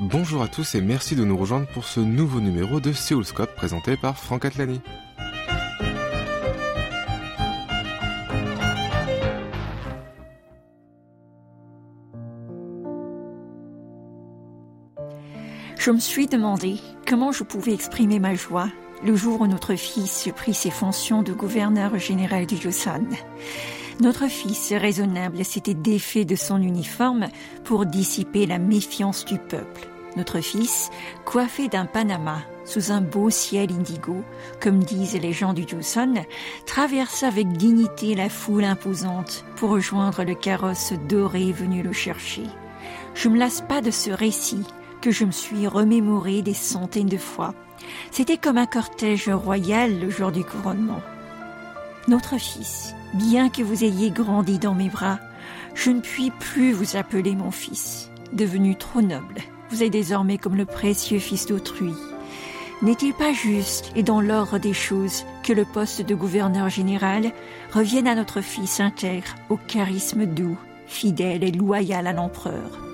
Bonjour à tous et merci de nous rejoindre pour ce nouveau numéro de Séoulscope présenté par Franck Atlani. Je me suis demandé comment je pouvais exprimer ma joie le jour où notre fils prit ses fonctions de gouverneur général du Joseon. Notre fils, raisonnable, s'était défait de son uniforme pour dissiper la méfiance du peuple. Notre fils, coiffé d'un panama, sous un beau ciel indigo, comme disent les gens du Joseon, traversa avec dignité la foule imposante pour rejoindre le carrosse doré venu le chercher. Je me lasse pas de ce récit que je me suis remémoré des centaines de fois. C'était comme un cortège royal le jour du couronnement. Notre fils, bien que vous ayez grandi dans mes bras, je ne puis plus vous appeler mon fils. Devenu trop noble, vous êtes désormais comme le précieux fils d'autrui. N'est-il pas juste et dans l'ordre des choses que le poste de gouverneur général revienne à notre fils intègre, au charisme doux, fidèle et loyal à l'empereur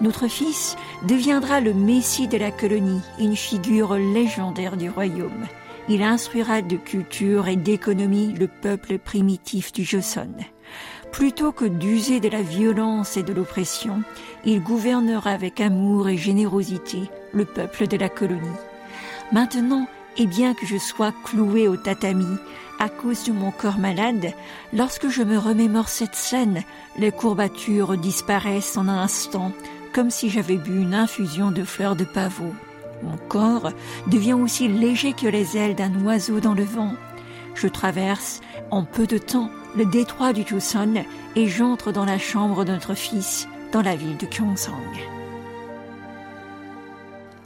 notre fils deviendra le messie de la colonie, une figure légendaire du royaume. Il instruira de culture et d'économie le peuple primitif du Joseon. Plutôt que d'user de la violence et de l'oppression, il gouvernera avec amour et générosité le peuple de la colonie. Maintenant, et bien que je sois cloué au tatami à cause de mon corps malade, lorsque je me remémore cette scène, les courbatures disparaissent en un instant, comme si j'avais bu une infusion de fleurs de pavot. Mon corps devient aussi léger que les ailes d'un oiseau dans le vent. Je traverse en peu de temps le détroit du Joseon et j'entre dans la chambre de notre fils dans la ville de Gyeongsang.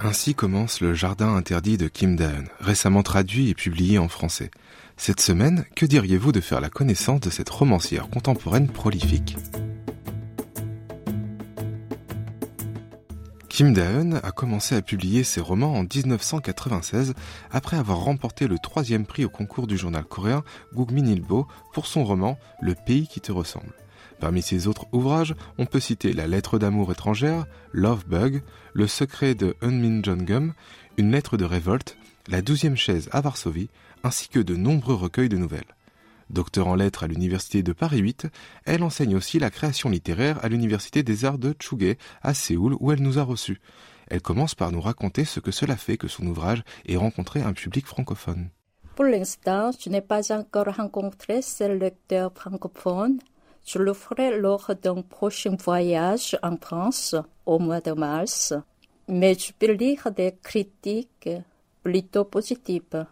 Ainsi commence le Jardin interdit de Kim Daeun, récemment traduit et publié en français. Cette semaine, que diriez-vous de faire la connaissance de cette romancière contemporaine prolifique? Kim Daeun a commencé à publier ses romans en 1996 après avoir remporté le troisième prix au concours du journal coréen Gugmin Ilbo pour son roman Le pays qui te ressemble. Parmi ses autres ouvrages, on peut citer La lettre d'amour étrangère, Love Bug, Le secret de Eunmin Jongum, Une lettre de révolte, La douzième chaise à Varsovie, ainsi que de nombreux recueils de nouvelles. Docteur en lettres à l'université de Paris 8, elle enseigne aussi la création littéraire à l'université des arts de Chuge à Séoul où elle nous a reçus. Elle commence par nous raconter ce que cela fait que son ouvrage ait rencontré un public francophone. Pour l'instant, je n'ai pas encore rencontré ce lecteur francophone. Je le ferai lors d'un prochain voyage en France au mois de mars. Mais je peux lire des critiques plutôt positives.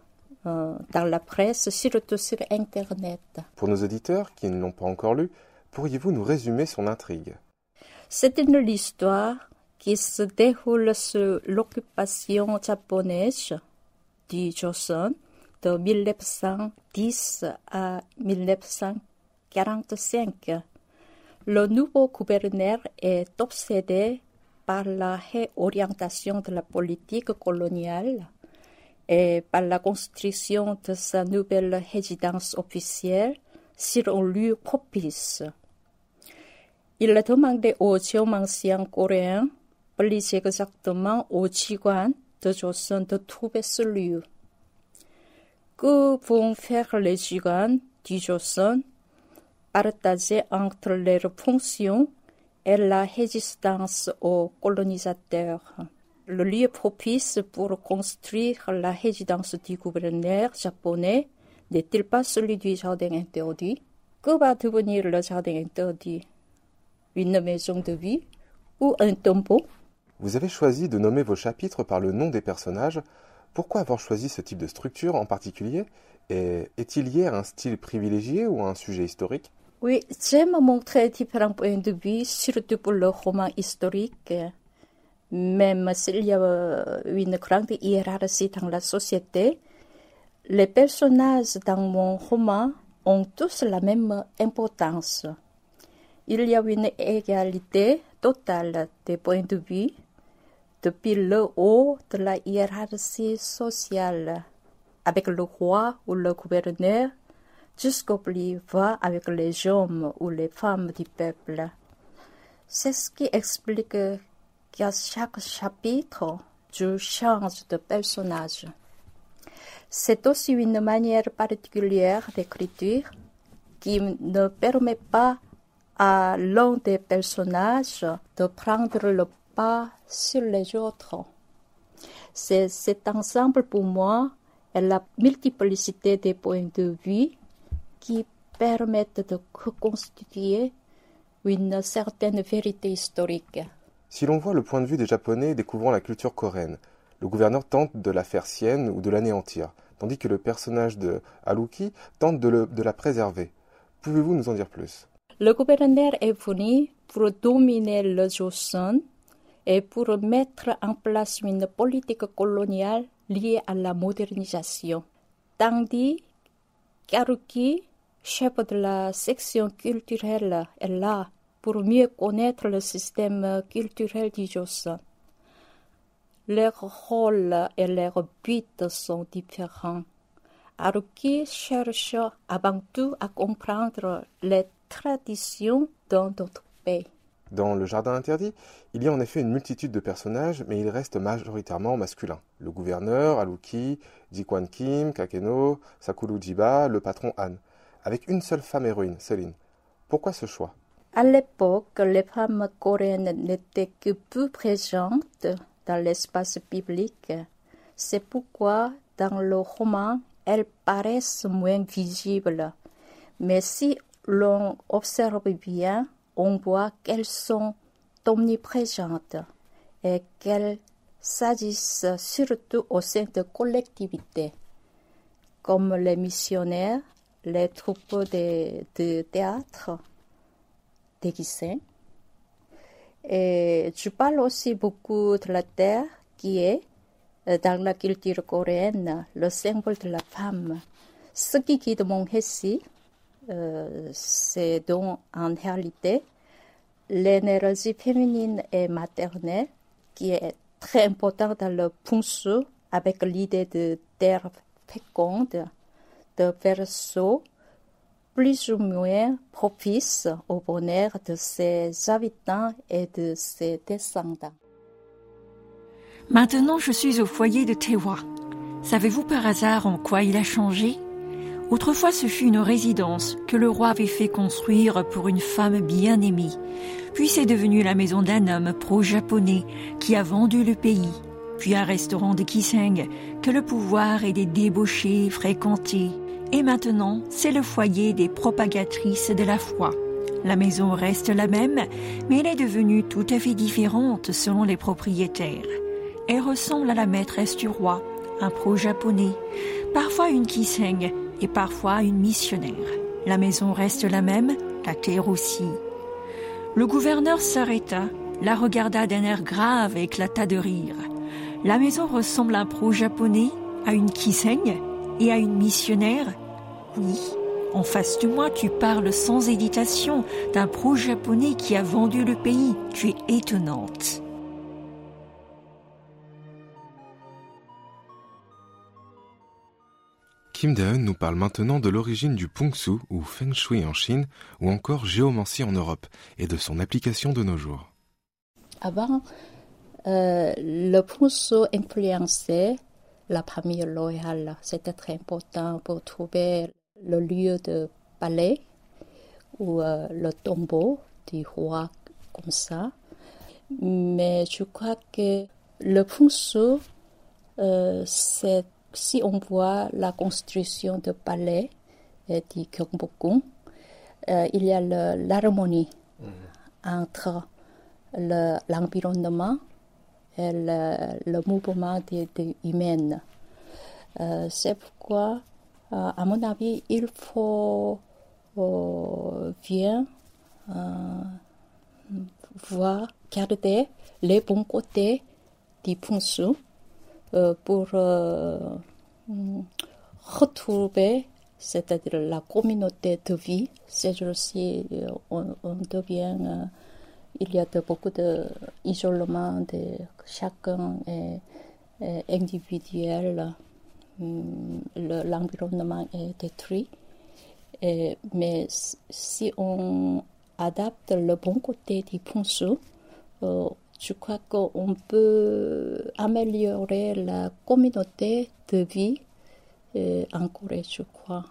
Euh, dans la presse, surtout sur Internet. Pour nos auditeurs qui ne l'ont pas encore lu, pourriez-vous nous résumer son intrigue? C'est une histoire qui se déroule sur l'occupation japonaise du Joseon de 1910 à 1945. Le nouveau gouverneur est obsédé par la réorientation de la politique coloniale et par la construction de sa nouvelle résidence officielle sur un lieu propice. Il a demandé aux géomanciens coréens, plus exactement aux Jiguan de Joseon, de trouver ce lieu. Que vont faire les Jiguan du Joseon partagés entre leurs fonctions et la résistance aux colonisateurs? Le lieu propice pour construire la résidence du gouverneur japonais n'est-il pas celui du jardin interdit? Que va devenir le jardin interdit? Une maison de vie ou un tombeau? Vous avez choisi de nommer vos chapitres par le nom des personnages. Pourquoi avoir choisi ce type de structure en particulier? Et est-il lié à un style privilégié ou à un sujet historique? Oui, j'aime montrer différents points de vue, surtout pour le roman historique même s'il y a une grande hiérarchie dans la société, les personnages dans mon roman ont tous la même importance. Il y a une égalité totale des points de vue depuis le haut de la hiérarchie sociale, avec le roi ou le gouverneur, jusqu'au plus va avec les hommes ou les femmes du peuple. C'est ce qui explique qu'à chaque chapitre, je change de personnage. C'est aussi une manière particulière d'écriture qui ne permet pas à l'un des personnages de prendre le pas sur les autres. C'est cet ensemble pour moi et la multiplicité des points de vue qui permettent de reconstituer une certaine vérité historique. Si l'on voit le point de vue des Japonais découvrant la culture coréenne, le gouverneur tente de la faire sienne ou de l'anéantir, tandis que le personnage de Haruki tente de, la préserver. Pouvez-vous nous en dire plus? Le gouverneur est venu pour dominer le Joseon et pour mettre en place une politique coloniale liée à la modernisation. Tandis qu'Haruki, chef de la section culturelle, est là pour mieux connaître le système culturel du. Leurs rôles et leurs buts sont différents. Haruki cherche avant tout à comprendre les traditions dans d'autres pays. Dans le jardin interdit, il y a en effet une multitude de personnages, mais ils restent majoritairement masculins. Le gouverneur, Aluki, Jikwan Kim, Kakeno, Sakuru Jiba, le patron Han, avec une seule femme héroïne, Céline. Pourquoi ce choix? À l'époque, les femmes coréennes n'étaient que peu présentes dans l'espace public. C'est pourquoi dans le roman, elles paraissent moins visibles. Mais si l'on observe bien, on voit qu'elles sont omniprésentes et qu'elles s'agissent surtout au sein de collectivités, comme les missionnaires, les troupes de, de théâtre déguisés, et je parle aussi beaucoup de la terre qui est, euh, dans la culture coréenne, le symbole de la femme. Ce qui guide mon récit, euh, c'est donc en réalité l'énergie féminine et maternelle qui est très importante dans le punsu avec l'idée de terre féconde, de verso plus ou moins propice au bonheur de ses habitants et de ses descendants. Maintenant, je suis au foyer de Tewa. Savez-vous par hasard en quoi il a changé? Autrefois, ce fut une résidence que le roi avait fait construire pour une femme bien aimée. Puis c'est devenu la maison d'un homme pro-japonais qui a vendu le pays. Puis un restaurant de Kiseng que le pouvoir et des débauchés fréquentaient. Et maintenant, c'est le foyer des propagatrices de la foi. La maison reste la même, mais elle est devenue tout à fait différente selon les propriétaires. Elle ressemble à la maîtresse du roi, un pro-japonais, parfois une Kiseng et parfois une missionnaire. La maison reste la même, la terre aussi. Le gouverneur s'arrêta, la regarda d'un air grave et éclata de rire. La maison ressemble à un pro-japonais, à une Kiseng et à une missionnaire Oui, en face de moi, tu parles sans hésitation d'un pro-japonais qui a vendu le pays. Tu es étonnante. Kim Daeun nous parle maintenant de l'origine du Pungsu ou Feng Shui en Chine ou encore géomancie en Europe et de son application de nos jours. Avant, euh, le Pungsu influençait la famille royale. C'était très important pour trouver le lieu de palais ou euh, le tombeau du roi comme ça. Mais je crois que le Pungsu, euh, c'est si on voit la construction de palais euh, du Gyeongbokgung, euh, il y a l'harmonie mhm. entre l'environnement et le, mouvement de, humain. Euh, c'est pourquoi, à mon avis, il faut bien voir, garder les bons côtés ponceau euh, pour retrouver, c'est-à-dire la communauté de vie. Aussi, euh, on, devient, il y a de, beaucoup d'isolement de chacun est, individuel. L'environnement est détruit. mais si on adapte le bon côté du ponceau, euh, je crois qu'on peut améliorer la communauté de vie euh, en Corée, je crois.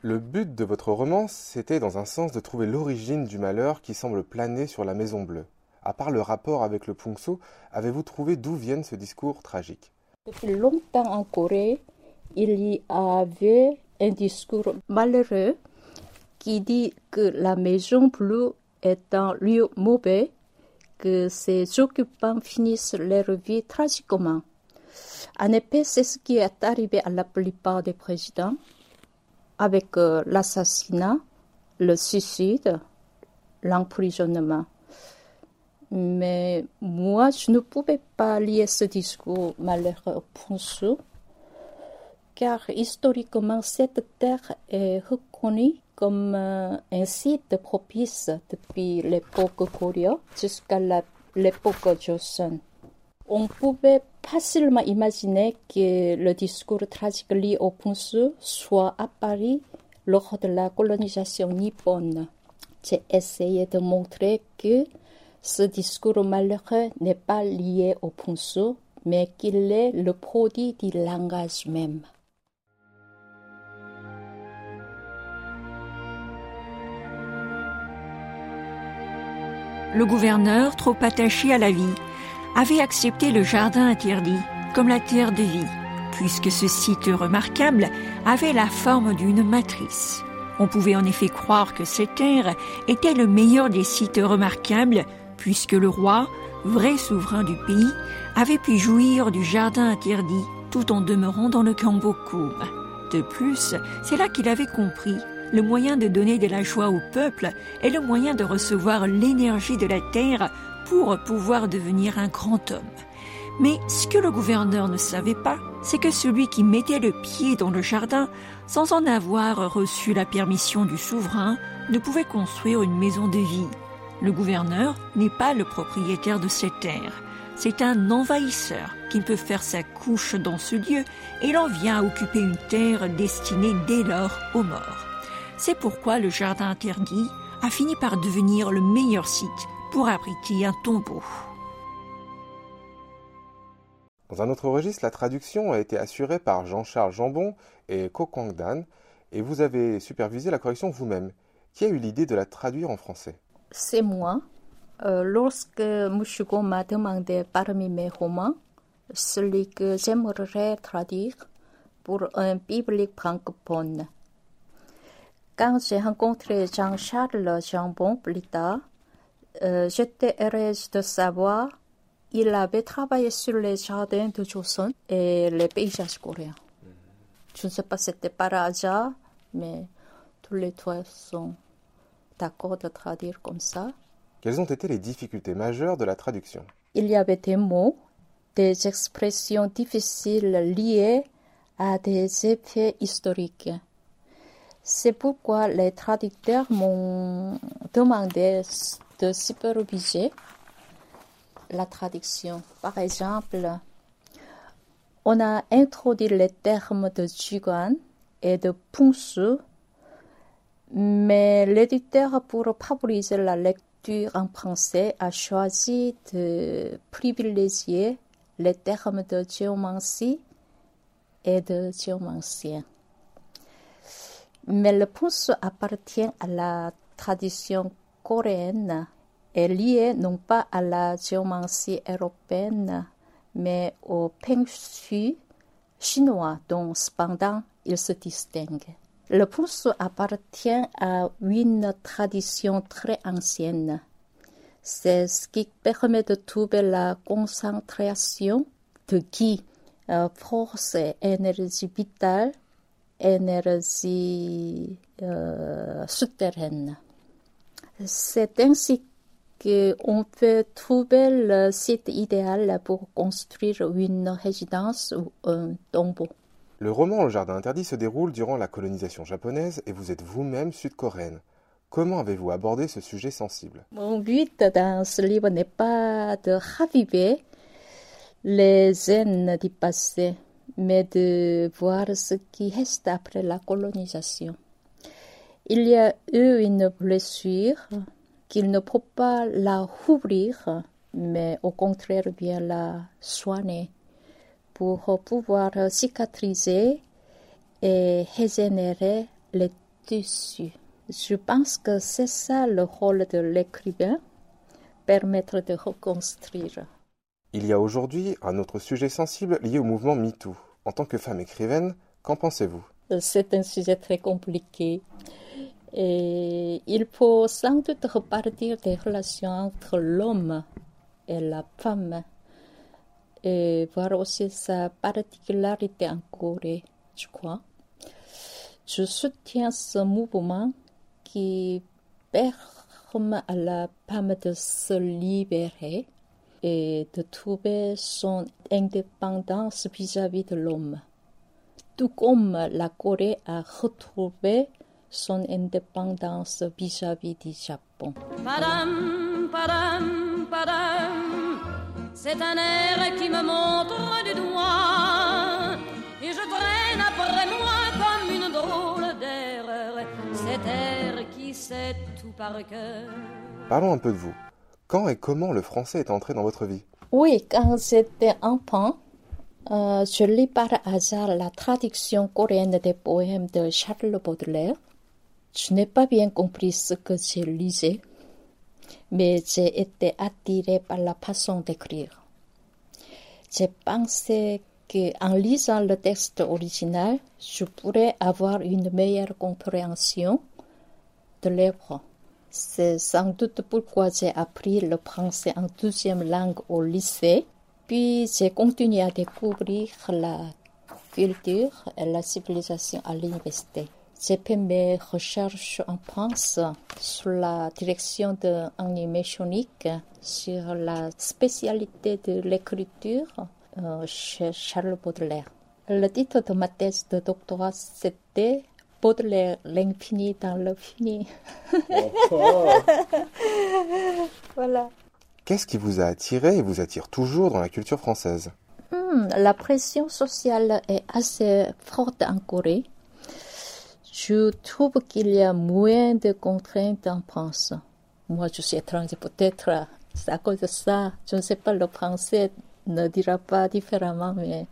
Le but de votre roman, c'était dans un sens de trouver l'origine du malheur qui semble planer sur la Maison Bleue. À part le rapport avec le Pungso, avez-vous trouvé d'où viennent ce discours tragique? Depuis longtemps en Corée, il y avait un discours malheureux qui dit que la Maison Bleue est un lieu mauvais, que ses occupants finissent leur vie tragiquement. En effet, c'est ce qui est arrivé à la plupart des présidents, avec euh, l'assassinat, le suicide, l'emprisonnement. Mais moi, je ne pouvais pas lier ce discours malheureux Ponceau, car historiquement, cette terre est reconnue comme euh, un site propice depuis l'époque Goryeo jusqu'à l'époque Joseon. On pouvait facilement imaginer que le discours tragique lié au Ponceau soit apparu lors de la colonisation nippone. J'ai essayé de montrer que ce discours malheureux n'est pas lié au Ponceau, mais qu'il est le produit du langage même. Le gouverneur, trop attaché à la vie, avait accepté le jardin interdit comme la terre de vie, puisque ce site remarquable avait la forme d'une matrice. On pouvait en effet croire que cette terre était le meilleur des sites remarquables, puisque le roi, vrai souverain du pays, avait pu jouir du jardin interdit tout en demeurant dans le Kambokum. De plus, c'est là qu'il avait compris le moyen de donner de la joie au peuple est le moyen de recevoir l'énergie de la terre pour pouvoir devenir un grand homme. Mais ce que le gouverneur ne savait pas, c'est que celui qui mettait le pied dans le jardin, sans en avoir reçu la permission du souverain, ne pouvait construire une maison de vie. Le gouverneur n'est pas le propriétaire de cette terre. C'est un envahisseur qui peut faire sa couche dans ce lieu et l'en vient à occuper une terre destinée dès lors aux morts. C'est pourquoi le jardin interdit a fini par devenir le meilleur site pour abriter un tombeau. Dans un autre registre, la traduction a été assurée par Jean-Charles Jambon et Ko Kwang-dan, et vous avez supervisé la correction vous-même. Qui a eu l'idée de la traduire en français? C'est moi. Euh, lorsque Mouchouko m'a demandé parmi mes romans celui que j'aimerais traduire pour un public francophone, quand j'ai rencontré Jean-Charles Jambon plus tard, euh, j'étais heureuse de savoir qu'il avait travaillé sur les jardins de Joseon et les paysages coréens. Je ne sais pas si c'était par hasard, mais tous les trois sont d'accord de traduire comme ça. Quelles ont été les difficultés majeures de la traduction? Il y avait des mots, des expressions difficiles liées à des effets historiques. C'est pourquoi les traducteurs m'ont demandé de superviser la traduction. Par exemple, on a introduit les termes de Jugan et de Pungsu, mais l'éditeur, pour favoriser la lecture en français, a choisi de privilégier les termes de géomancie et de géomancien. Mais le pouce appartient à la tradition coréenne et lié non pas à la géomancie européenne, mais au peng shui chinois dont cependant il se distingue. Le pouce appartient à une tradition très ancienne. C'est ce qui permet de trouver la concentration de qui, euh, force et énergie vitale énergie euh, souterraine. C'est ainsi qu'on peut trouver le site idéal pour construire une résidence ou un tombeau. Le roman Le Jardin interdit se déroule durant la colonisation japonaise et vous êtes vous-même sud-coréenne. Comment avez-vous abordé ce sujet sensible? Mon but dans ce livre n'est pas de raviver les haines du passé, mais de voir ce qui reste après la colonisation. Il y a eu une blessure qu'il ne peut pas la rouvrir, mais au contraire bien la soigner pour pouvoir cicatriser et régénérer les tissus. Je pense que c'est ça le rôle de l'écrivain, permettre de reconstruire. Il y a aujourd'hui un autre sujet sensible lié au mouvement MeToo. En tant que femme écrivaine, qu'en pensez-vous? C'est un sujet très compliqué. Et il faut sans doute repartir des relations entre l'homme et la femme et voir aussi sa particularité en Corée, je crois. Je soutiens ce mouvement qui permet à la femme de se libérer et de trouver son indépendance vis-à-vis de l'homme. Tout comme la Corée a retrouvé son indépendance vis-à-vis du Japon. Padam, padam, padam, c'est un air qui me montre du doigt et je traîne après moi comme une drôle d'erreur cet air qui sait tout par cœur. Parlons un peu de vous. Quand et comment le français est entré dans votre vie Oui, quand j'étais enfant, euh, je lis par hasard la traduction coréenne des poèmes de Charles Baudelaire. Je n'ai pas bien compris ce que j'ai lisé, mais j'ai été attirée par la façon d'écrire. J'ai pensé qu'en lisant le texte original, je pourrais avoir une meilleure compréhension de l'œuvre. C'est sans doute pourquoi j'ai appris le français en deuxième langue au lycée. Puis j'ai continué à découvrir la culture et la civilisation à l'université. J'ai fait mes recherches en France sous la direction d'un animationique sur la spécialité de l'écriture euh, chez Charles Baudelaire. Le titre de ma thèse de doctorat, c'était Baudelaire, l'infini dans l'infini. voilà. Qu'est-ce qui vous a attiré et vous attire toujours dans la culture française? Hmm, La pression sociale est assez forte en Corée. Je trouve qu'il y a moins de contraintes en France. Moi, je suis étranger, peut-être c'est à cause de ça. Je ne sais pas, le français ne dira pas différemment, mais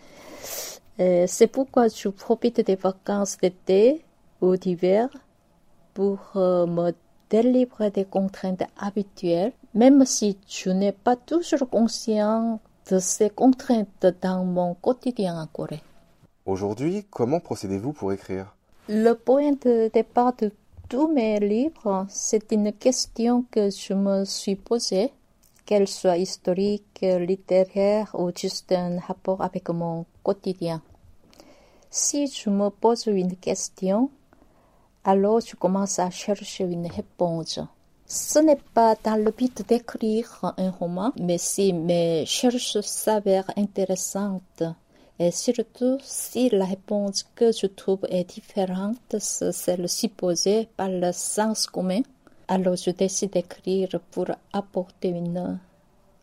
euh, c'est pourquoi je profite des vacances d'été ou d'hiver pour euh, me délivrer des contraintes habituelles, même si je n'ai pas toujours conscient de ces contraintes dans mon quotidien en Corée. Aujourd'hui, comment procédez-vous pour écrire? Le point de départ de tous mes livres, c'est une question que je me suis posée, qu'elle soit historique, littéraire ou juste un rapport avec mon quotidien. Si je me pose une question, alors je commence à chercher une réponse. Ce n'est pas dans le but d'écrire un roman, mais si mes recherches s'avèrent intéressantes et surtout si la réponse que je trouve est différente de celle supposée par le sens commun, alors je décide d'écrire pour apporter, une,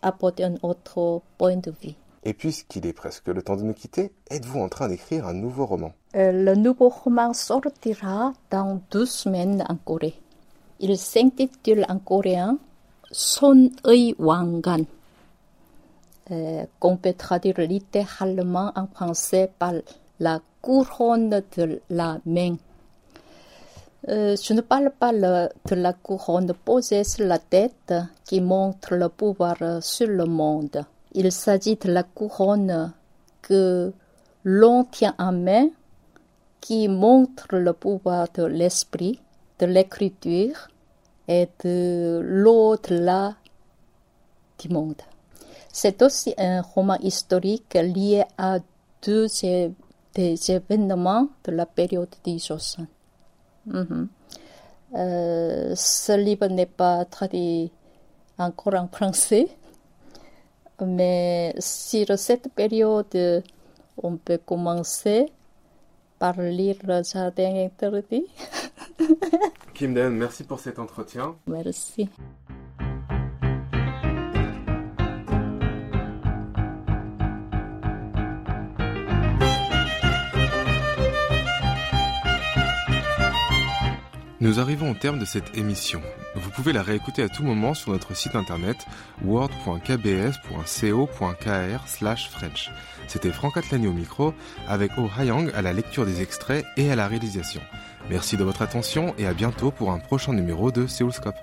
apporter un autre point de vue. Et puisqu'il est presque le temps de nous quitter, êtes-vous en train d'écrire un nouveau roman? Euh, le nouveau roman sortira dans deux semaines en Corée. Il s'intitule en coréen Son Ei Wangan, euh, qu'on peut traduire littéralement en français par la couronne de la main. Euh, je ne parle pas de la couronne posée sur la tête qui montre le pouvoir sur le monde il s'agit de la couronne que l'on tient en main qui montre le pouvoir de l'esprit, de l'écriture et de l'au-delà du monde. C'est aussi un roman historique lié à deux des événements de la période Joseon. Mhm. Euh, ce livre n'est pas traduit encore en français, mais sur cette période, on peut commencer par lire le jardin interdit. Kim Den, merci pour cet entretien. Merci. Nous arrivons au terme de cette émission. Vous pouvez la réécouter à tout moment sur notre site internet word.kbs.co.kr French. C'était Franck Atlani au micro, avec Oh Hayang à la lecture des extraits et à la réalisation. Merci de votre attention et à bientôt pour un prochain numéro de Seoulscope.